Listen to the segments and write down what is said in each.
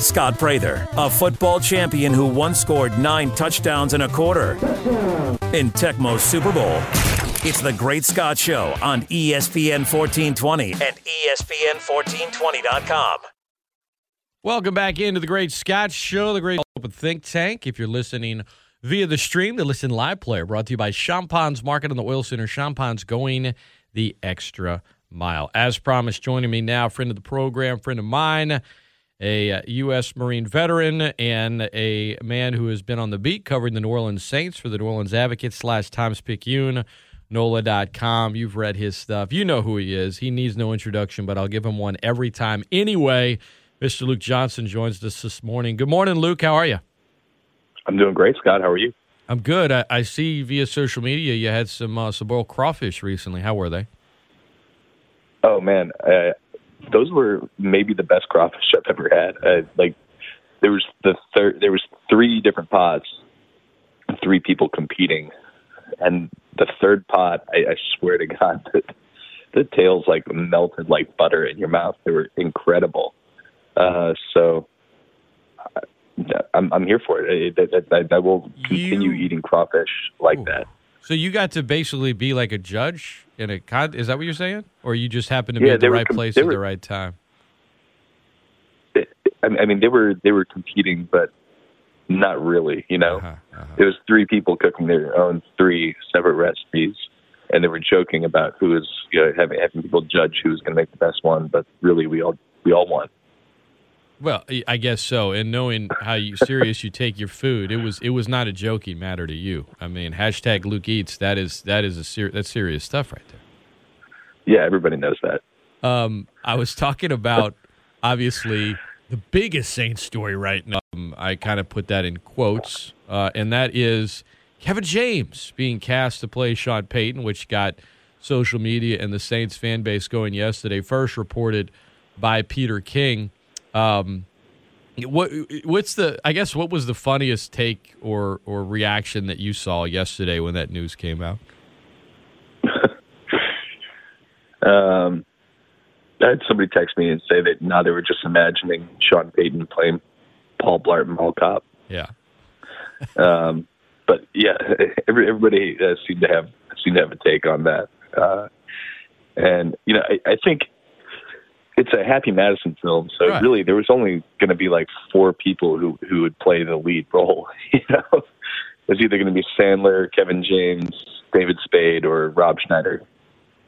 Scott Prather, a football champion who once scored nine touchdowns in a quarter in Tecmo's Super Bowl. It's the Great Scott Show on ESPN 1420 and E ESPN1420.com. Welcome back into the Great Scott Show, the Great Open Think Tank. If you're listening via the stream, the Listen Live player brought to you by Champagne's Market and the Oil Center. Champon's going the extra mile. As promised, joining me now, friend of the program, friend of mine, a uh, U.S. Marine veteran, and a man who has been on the beat covering the New Orleans Saints for the New Orleans Advocate slash Times Picayune, NOLA.com. You've read his stuff. You know who he is. He needs no introduction, but I'll give him one every time anyway. Mr. Luke Johnson joins us this morning. Good morning, Luke. How are you? I'm doing great, Scott. How are you? I'm good. I, I see via social media you had some uh, some boiled crawfish recently. How were they? Oh man, uh, those were maybe the best crawfish I've ever had. Uh, like there was the third, there was three different pots, three people competing, and the third pot, I, I swear to God, the, the tails like melted like butter in your mouth. They were incredible. Uh, so. I'm, I'm here for it. I, I, I will continue You- eating crawfish like Ooh. that. So you got to basically be like a judge in a con. Is that what you're saying, or you just happened to be Yeah, at the right com- place at the right time? I I mean, they were they were competing, but not really. You know, Uh-huh, uh-huh. it was three people cooking their own three separate recipes, and they were joking about who was you know, having having people judge who was going to make the best one. But really, we all we all won. Well, I- I guess so. And knowing how you serious you take your food, it was it was not a joking matter to you. I mean, hashtag Luke eats. That is that is a ser- that's serious stuff right there. Yeah, everybody knows that. Um, I was talking about obviously the biggest Saints story right now. Um, I kind of put that in quotes, uh, and that is Kevin James being cast to play Sean Payton, which got social media and the Saints fan base going yesterday. First reported by Peter King. Um, what what's the? I guess what was the funniest take or or reaction that you saw yesterday when that news came out? Um, I had somebody text me and say that now they were just imagining Sean Payton playing Paul Blart Mall Cop. Yeah. Um, but yeah, every, everybody uh, seemed to have seemed to have a take on that. Uh, and you know, I, I think it's a Happy Madison film, so Right. really there was only going to be like four people who who would play the lead role. You know, it was either going to be Sandler, Kevin James, David Spade, or Rob Schneider.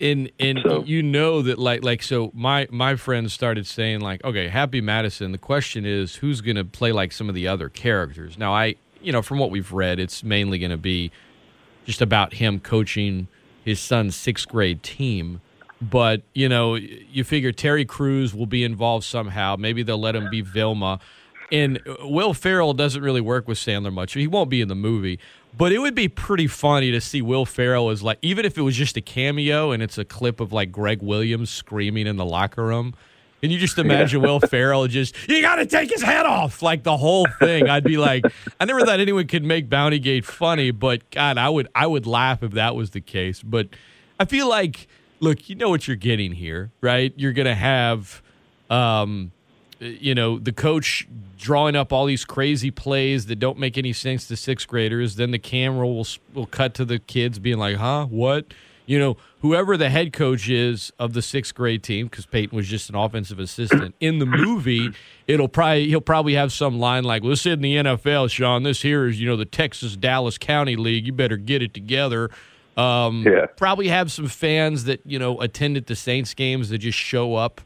and and So- you know that like like so my my friends started saying like okay happy madison the question is who's going to play like some of the other characters now i you know from what we've read it's mainly going to be just about him coaching his son's sixth grade team but you know you figure terry Crews will be involved somehow maybe they'll let him be vilma and uh, Will Ferrell doesn't really work with Sandler much. He won't be in the movie, but it would be pretty funny to see Will Ferrell as like even if it was just a cameo and it's a clip of like Gregg Williams screaming in the locker room. Can you just imagine Will Ferrell just you got to take his head off like the whole thing? I'd be like, I never thought anyone could make Bounty Gate funny, but God, I would I would laugh if that was the case. But I feel like, look, you know what you're getting here, right? You're gonna have. Um, you know, the coach drawing up all these crazy plays that don't make any sense to sixth graders. Then the camera will will cut to the kids being like, "Huh? What?" You know, whoever the head coach is of the sixth grade team, because Payton was just an offensive assistant in the movie, it'll probably he'll probably have some line like, well, "This isn't the NFL, Sean. This here is you know the Texas Dallas County League. You better get it together." Um, Yeah. Probably have some fans that you know attended the Saints games that just show up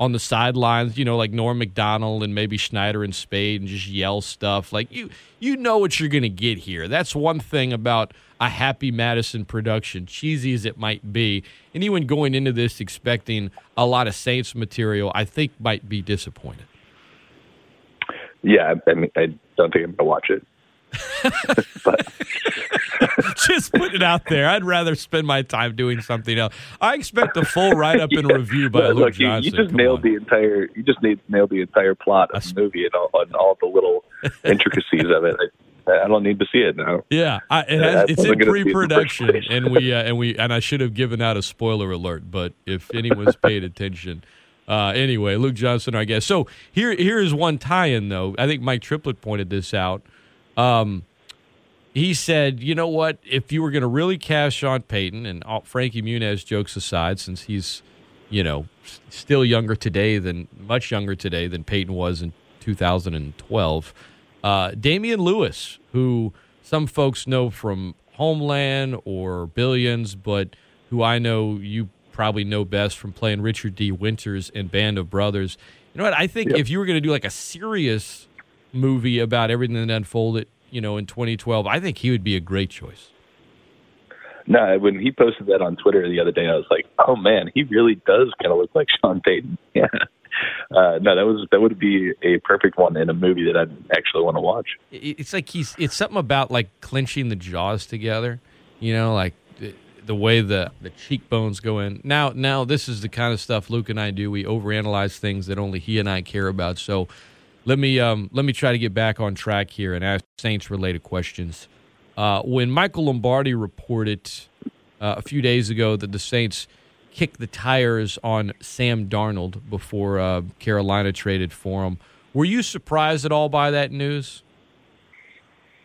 on the sidelines, you know, like Norm Macdonald and maybe Schneider and Spade and just yell stuff. Like you you know what you're gonna get here. That's one thing about a happy Madison production, cheesy as it might be. Anyone going into this expecting a lot of Saints material, I think might be disappointed. Yeah, I, I mean, I don't think I'm going to watch it. But just put it out there. I'd rather spend my time doing something else. I expect a full write up and review by Look, Luke you, Johnson. you just Come nailed on. the entire. You just need, nailed the entire plot of the movie and all, and all the little intricacies of it. I, I don't need to see it now. Yeah, I, it has, it's in I'm gonna see in the pre-production, and we uh, and we and I should have given out a spoiler alert, but if anyone's paid attention, Uh, anyway, Luke Johnson, I guess. So here, here is one tie-in though. I think Mike Triplett pointed this out. Um, he said, "You know what? If you were going to really cast Sean Payton and all, Frankie Muniz, jokes aside, since he's, you know, still younger today than much younger today than Payton was in 2012, uh, Damian Lewis, who some folks know from Homeland or Billions, but who I know you probably know best from playing Richard D. Winters in Band of Brothers. You know what? I think Yep. if you were going to do like a serious movie about everything that unfolded, you know, in 2012, I think he would be a great choice. No, when he posted that on Twitter the other day, I was like, "Oh man, he really does kind of look like Sean Payton." Yeah. Uh, no, that was that would be a perfect one in a movie that I'd actually want to watch. It's like he's. It's something about like clenching the jaws together. You know, like the, the way the the cheekbones go in. Now, now this is the kind of stuff Luke and I do. We overanalyze things that only he and I care about. So, let me um let me try to get back on track here and ask Saints related questions. Uh, when Michael Lombardi reported uh, a few days ago that the Saints kicked the tires on Sam Darnold before uh, Carolina traded for him, were you surprised at all by that news?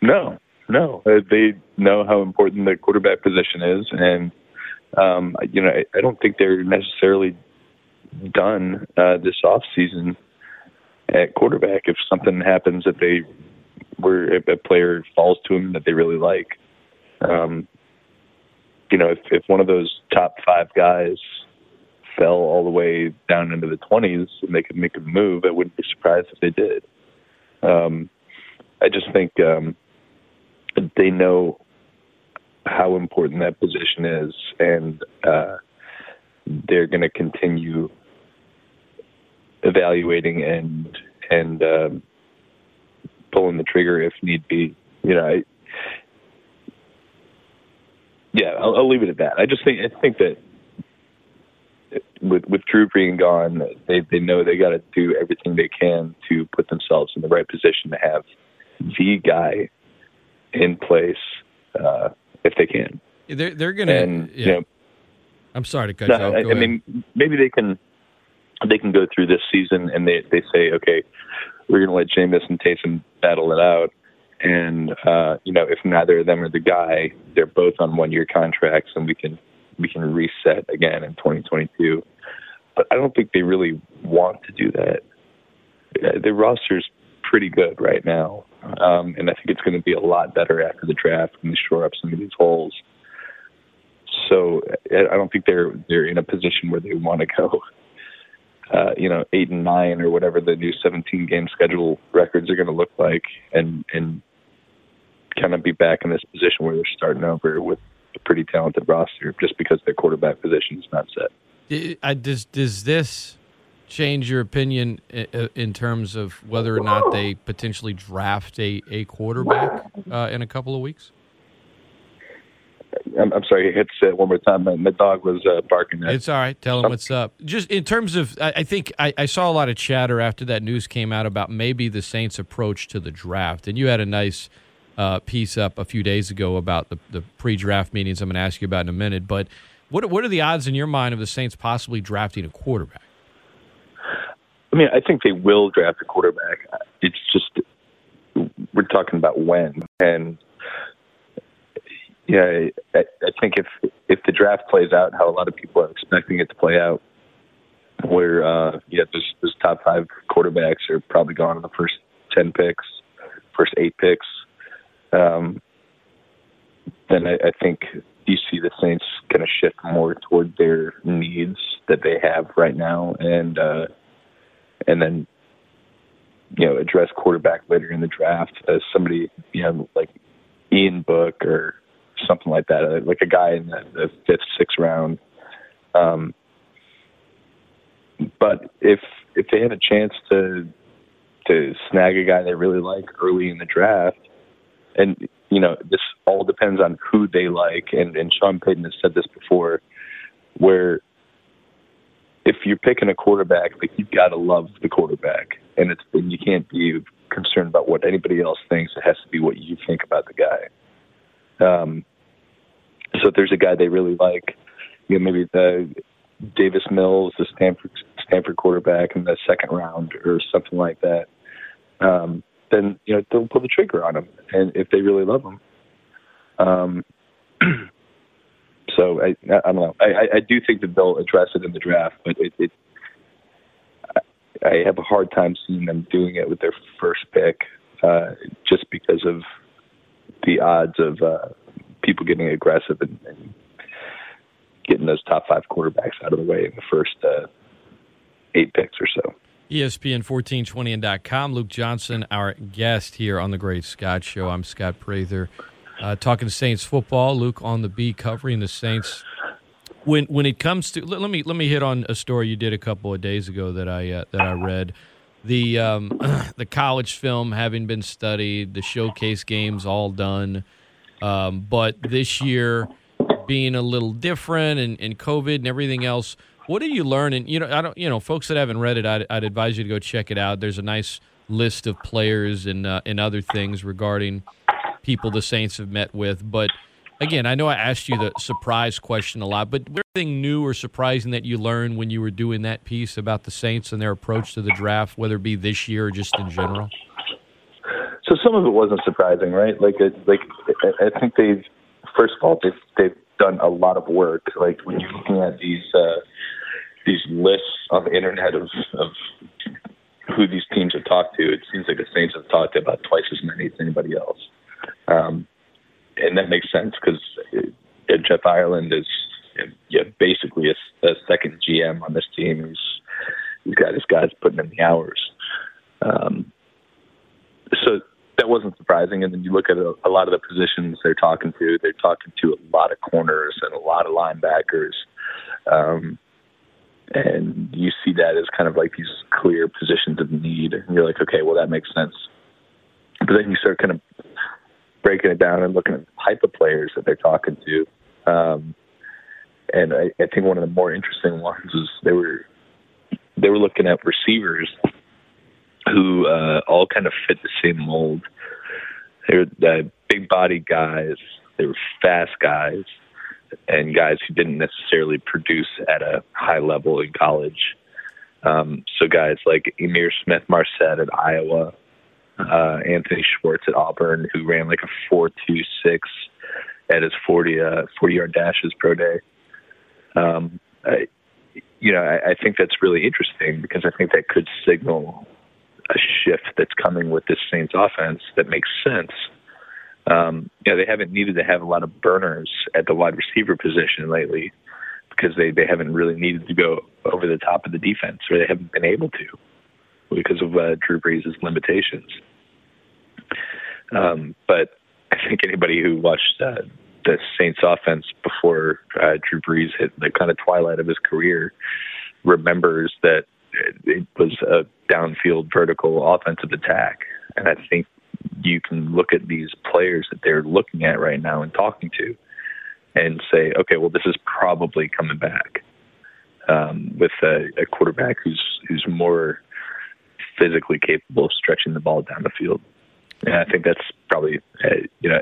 No, no, uh, they know how important the quarterback position is, and um, you know, I, I don't think they're necessarily done uh, this off season at quarterback. If something happens that they where a, player falls to them that they really like, um, you know, if if one of those top five guys fell all the way down into the twenties and they could make a move, I wouldn't be surprised if they did. Um, I just think um, they know how important that position is, and uh, they're going to continue evaluating and and um, pulling the trigger if need be. You know, I, yeah, I'll, I'll leave it at that. I just think I think that with with Drew being gone, they they know they got to do everything they can to put themselves in the right position to have the guy in place uh, if they can. They're they're gonna. And yeah. you know, I'm sorry to cut no, you off. I, I mean, maybe they can they can go through this season and they they say, okay, we're going to let Jameis and Taysom battle it out, and uh, you know, if neither of them are the guy, they're both on one year contracts, and we can we can reset again in 2022. But I don't think they really want to do that. Uh, Their roster's pretty good right now, um, and I think it's going to be a lot better after the draft when they shore up some of these holes. So I don't think they're they're in a position where they want to go, uh, you know, eight and nine or whatever the new 17 game schedule records are going to look like, and and kind of be back in this position where they're starting over with a pretty talented roster just because their quarterback position is not set. I- I- does does this change your opinion i- i- in terms of whether or not they potentially draft a a quarterback uh, in a couple of weeks? I'm, I'm sorry, hit it one more time. My, my dog was uh, barking. At. It's all right. Tell them what's up. Just in terms of, I, I think I, I saw a lot of chatter after that news came out about maybe the Saints' approach to the draft, and you had a nice uh, piece up a few days ago about the, the pre-draft meetings. I'm going to ask you about in a minute, but what what are the odds in your mind of the Saints possibly drafting a quarterback? I mean, I think they will draft a quarterback. It's just we're talking about when, and yeah, I, I think if if the draft plays out how a lot of people are expecting it to play out, where uh, yeah, those, those top five quarterbacks are probably gone in the first ten picks, first eight picks, um, then I, I think you see the Saints kind of shift more toward their needs that they have right now, and uh, and then you know address quarterback later in the draft as somebody you know like Ian Book or something like that, uh, like a guy in the, the fifth, sixth round. Um, but if if they have a chance to to snag a guy they really like early in the draft, and you know this all depends on who they like, and and Sean Payton has said this before, where if you're picking a quarterback, like you've got to love the quarterback, and it's and you can't be concerned about what anybody else thinks. It has to be what you think about the guy. Um, so if there's a guy they really like, you know, maybe the Davis Mills, the Stanford Stanford quarterback in the second round or something like that, um, then you know they'll pull the trigger on him, and if they really love him. Um, so I, I don't know. I, I do think that they'll address it in the draft, but it, it I have a hard time seeing them doing it with their first pick, uh, just because of the odds of uh, people getting aggressive and, and getting those top five quarterbacks out of the way in the first uh, eight picks or so. ESPN 1420 and .com. Luke Johnson, our guest here on the Great Scott Show. I'm Scott Prather, uh, talking Saints football. Luke on the beat covering the Saints. When when it comes to let, let me let me hit on a story you did a couple of days ago that I uh, that I read. The um, the college film having been studied, the showcase games all done, um, but this year being a little different and, and COVID and everything else what did you learn? And you know, I don't. You know, folks that haven't read it, I'd, I'd advise you to go check it out. There's a nice list of players and uh, and other things regarding people the Saints have met with. But again, I know I asked you the surprise question a lot, but anything new or surprising that you learned when you were doing that piece about the Saints and their approach to the draft, whether it be this year or just in general? So some of it wasn't surprising, right? Like, it, like I think they've first of all they've they've done a lot of work. Like when you're looking at these. Uh, these lists on the internet of, of who these teams have talked to, it seems like the Saints have talked to about twice as many as anybody else. Um, and that makes sense because uh, Jeff Ireland is yeah, basically a, a second GM on this team. He's he's got his guys putting in the hours. Um, so wasn't surprising. And then you look at a, a lot of the positions they're talking to. They're talking to a lot of corners and a lot of linebackers. Um, and you see that as kind of like these clear positions of need, and you're like, okay, well that makes sense. But then you start kind of breaking it down and looking at the type of players that they're talking to. Um, and I, I think one of the more interesting ones is they were they were looking at receivers who uh, all kind of fit the same mold. They were uh, big body guys. They were fast guys and guys who didn't necessarily produce at a high level in college. Um, so guys like Emir Smith Marsette at Iowa, uh, Anthony Schwartz at Auburn, who ran like a four two six at his 40 uh, 40 yard dashes pro day. Um, I, you know, I, I think that's really interesting because I think that could signal a shift that's coming with this Saints offense that makes sense um, you know, they haven't needed to have a lot of burners at the wide receiver position lately because they, they haven't really needed to go over the top of the defense or they haven't been able to because of uh, Drew Brees' limitations. Um, but I think anybody who watched uh, the Saints offense before uh, Drew Brees hit the kind of twilight of his career remembers that it was a downfield vertical offensive attack. And I think you can look at these players that they're looking at right now and talking to and say, okay, well, this is probably coming back um, with a, a quarterback who's who's more physically capable of stretching the ball down the field. And I think that's probably, uh, you know,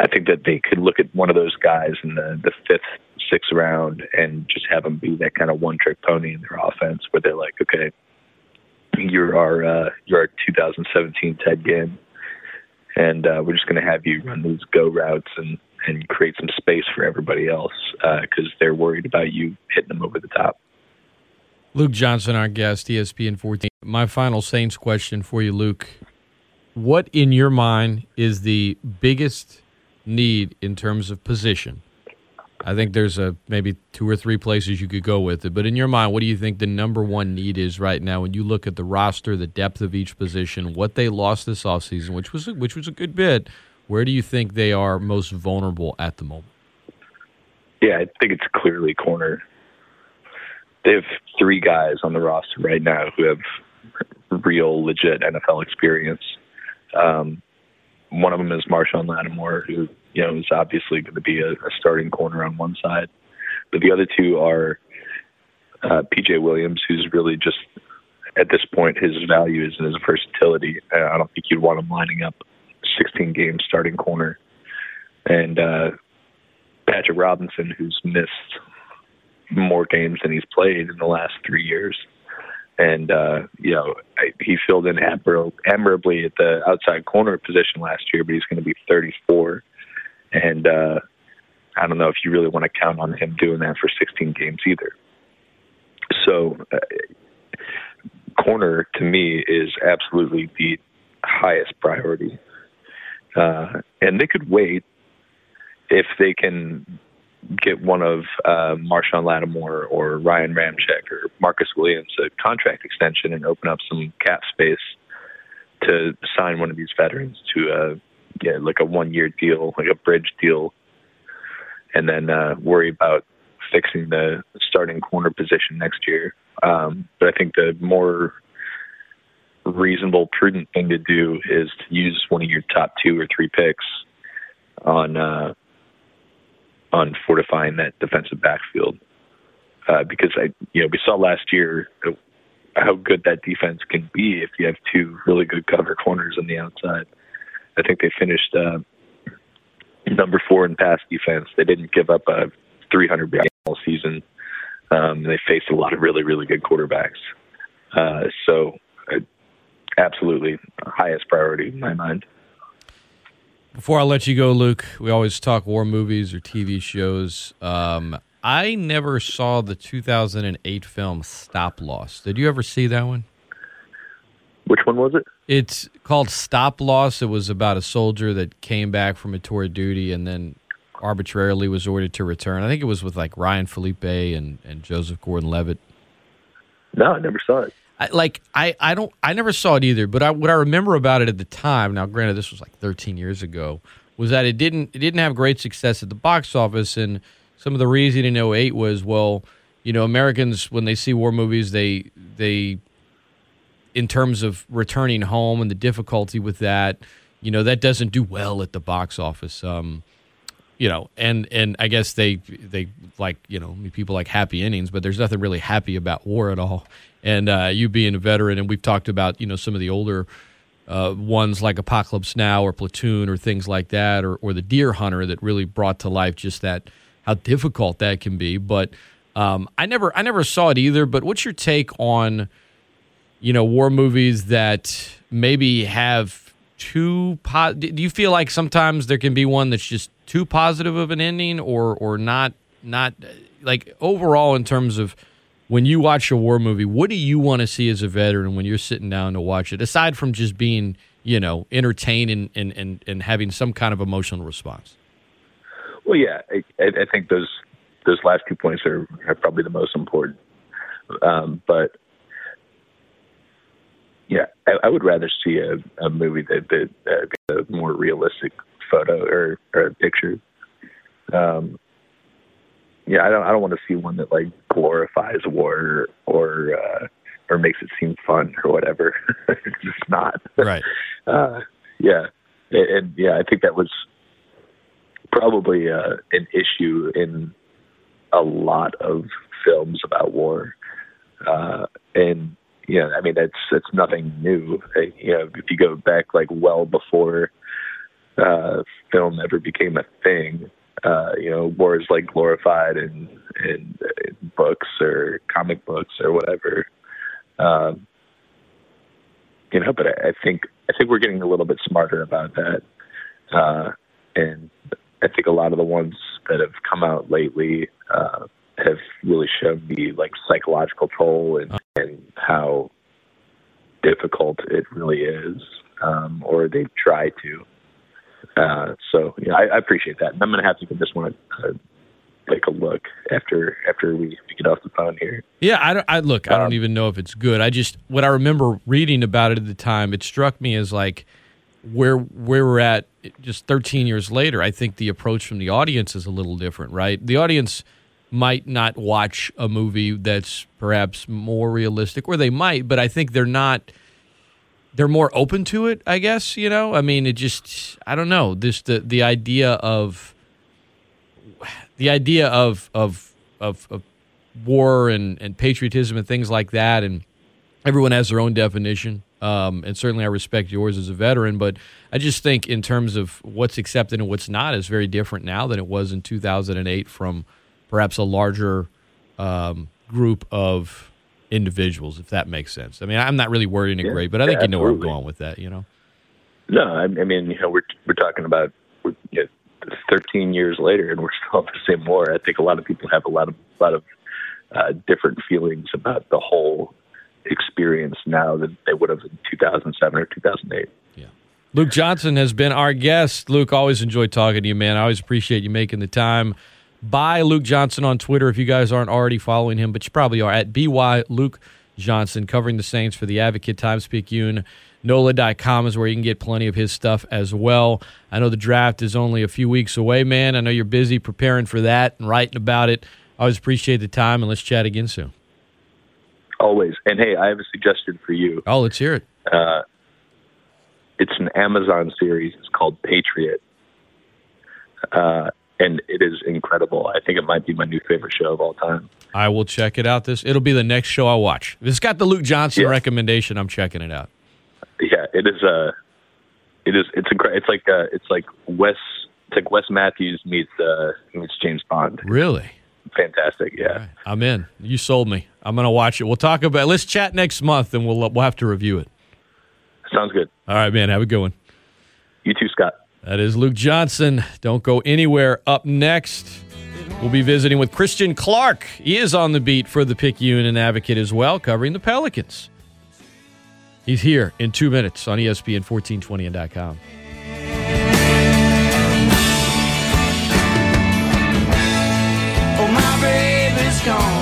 I think that they could look at one of those guys in the, the fifth, sixth round and just have them be that kind of one trick pony in their offense where they're like, okay, you're our uh, you're our 2017 Ted Ginn, and uh, we're just going to have you run these go routes and and create some space for everybody else because uh, they're worried about you hitting them over the top. Luke Johnson, our guest, ESPN 14. My final Saints question for you, Luke. What in your mind is the biggest need in terms of position I think there's a maybe two or three places you could go with it. But in your mind, what do you think the number one need is right now when you look at the roster, the depth of each position, what they lost this offseason, which was a, which was a good bit. Where do you think they are most vulnerable at the moment? Yeah, I think it's clearly corner. They have three guys on the roster right now who have real, legit NFL experience. Um, one of them is Marshon Lattimore, who you know is obviously going to be a, a starting corner on one side, but the other two are uh, PJ Williams, who's really just at this point his value is in his versatility. Uh, I don't think you'd want him lining up 16 games starting corner, and uh, Patrick Robinson, who's missed more games than he's played in the last three years. And uh, you know, I, he filled in admirably at the outside corner position last year, but he's going to be 34, and uh, I don't know if you really want to count on him doing that for 16 games either. So, uh, corner to me is absolutely the highest priority, uh, and they could wait if they can get one of uh, Marshon Lattimore or Ryan Ramczyk or Marcus Williams a contract extension and open up some cap space to sign one of these veterans to yeah, like a one year deal, like a bridge deal, and then uh, worry about fixing the starting corner position next year. Um, but I think the more reasonable, prudent thing to do is to use one of your top two or three picks on uh, on fortifying that defensive backfield. Uh, because I, you know, we saw last year how good that defense can be if you have two really good cover corners on the outside. I think they finished uh, number four in pass defense. They didn't give up a 300 yard all season. Um, they faced a lot of really, really good quarterbacks. Uh, so, uh, absolutely, highest priority in my mind. Before I let you go, Luke, we always talk war movies or TV shows. Um, I never saw the 2008 film Stop Loss. Did you ever see that one? Which one was it? It's called Stop Loss. It was about a soldier that came back from a tour of duty and then arbitrarily was ordered to return. I think it was with like Ryan Phillippe and, and Joseph Gordon-Levitt. No, I never saw it. I, like I, I don't I never saw it either, but I, what I remember about it at the time, now granted this was like 13 years ago, was that it didn't it didn't have great success at the box office, and some of the reason in 08 was well, you know, Americans when they see war movies, they they in terms of returning home and the difficulty with that, you know, that doesn't do well at the box office. Um, you know, and and I guess they they like you know people like happy endings, but there's nothing really happy about war at all. And uh, you being a veteran, and we've talked about you know some of the older uh, ones like Apocalypse Now or Platoon or things like that, or or the Deer Hunter that really brought to life just that how difficult that can be. But um, I never I never saw it either. But what's your take on you know war movies that maybe have too po- do you feel like sometimes there can be one that's just too positive of an ending or or not not like overall in terms of when you watch a war movie, what do you want to see as a veteran when you're sitting down to watch it, aside from just being, you know, entertained and, and, and, and having some kind of emotional response? Well, yeah, I, I think those those last two points are, are probably the most important. Um, but yeah, I, I would rather see a, a movie that that uh, a more realistic photo or, or picture. Um, yeah, I don't I don't want to see one that like glorifies war or uh, or makes it seem fun or whatever. it's just not. Right. Uh, yeah, and, and yeah, I think that was probably uh, an issue in a lot of films about war. Uh, and yeah, I mean that's that's nothing new. Uh, you know, if you go back like well before uh, film ever became a thing, uh, you know, war is like glorified in, in, in books or comic books or whatever. Um, you know, but I, I think I think we're getting a little bit smarter about that, uh, and I think a lot of the ones that have come out lately uh, have really shown me like psychological toll and, and how difficult it really is, um, or they try to. Uh, so yeah, I, I appreciate that. And I'm going to have to give this one a, a take a look after after we, we get off the phone here. Yeah, I, don't, I look. I don't um, even know if it's good. I just what I remember reading about it at the time. It struck me as like where where we're at just 13 years later. I think the approach from the audience is a little different, right? The audience might not watch a movie that's perhaps more realistic, or they might, but I think they're not they're more open to it, I guess, you know? I mean, it just I don't know. This the the idea of the idea of of of, of war and, and patriotism and things like that and everyone has their own definition. Um, and certainly I respect yours as a veteran, but I just think in terms of what's accepted and what's not is very different now than it was in 2008 from perhaps a larger um, group of individuals, if that makes sense. I mean, I'm not really wording it Yeah, great, but I think yeah, you know where I'm going with that. You know, No, I, I mean, you know, we're we're talking about we're, you know, 13 years later, and we're still at the same war. I think a lot of people have a lot of lot of uh, different feelings about the whole experience now than they would have in 2007 or 2008. Yeah. Luke Johnson has been our guest. Luke, always enjoyed talking to you, man. I always appreciate you making the time. By Luke Johnson on Twitter if you guys aren't already following him, but you probably are at by Luke Johnson, covering the Saints for the Advocate Times Picayune. NOLA.com is where you can get plenty of his stuff as well. I know the draft is only a few weeks away, man. I know you're busy preparing for that and writing about it. I always appreciate the time, and let's chat again soon. Always. And hey, I have a suggestion for you. Oh, let's hear it. Uh, it's an Amazon series. It's called Patriot, uh, and it is incredible. I think it might be my new favorite show of all time. I will check it out. This it'll be the next show I watch. It's got the Luke Johnson Yeah. recommendation, I'm checking it out. Yeah, it is. Uh, it is. It's incredible. It's like uh, it's like Wes. It's like Wes Matthews meets uh, meets James Bond. Really? Fantastic. Yeah. I'm in. You sold me. I'm gonna watch it. We'll talk about. It. Let's chat next month, and we'll we'll have to review it. Sounds good. All right, man. Have a good one. You too, Scott. That is Luke Johnson. Don't go anywhere. Up next, we'll be visiting with Christian Clark. He is on the beat for the Picayune and Advocate as well, covering the Pelicans. He's here in two minutes on ESPN 1420 and .com. Oh, my baby's gone.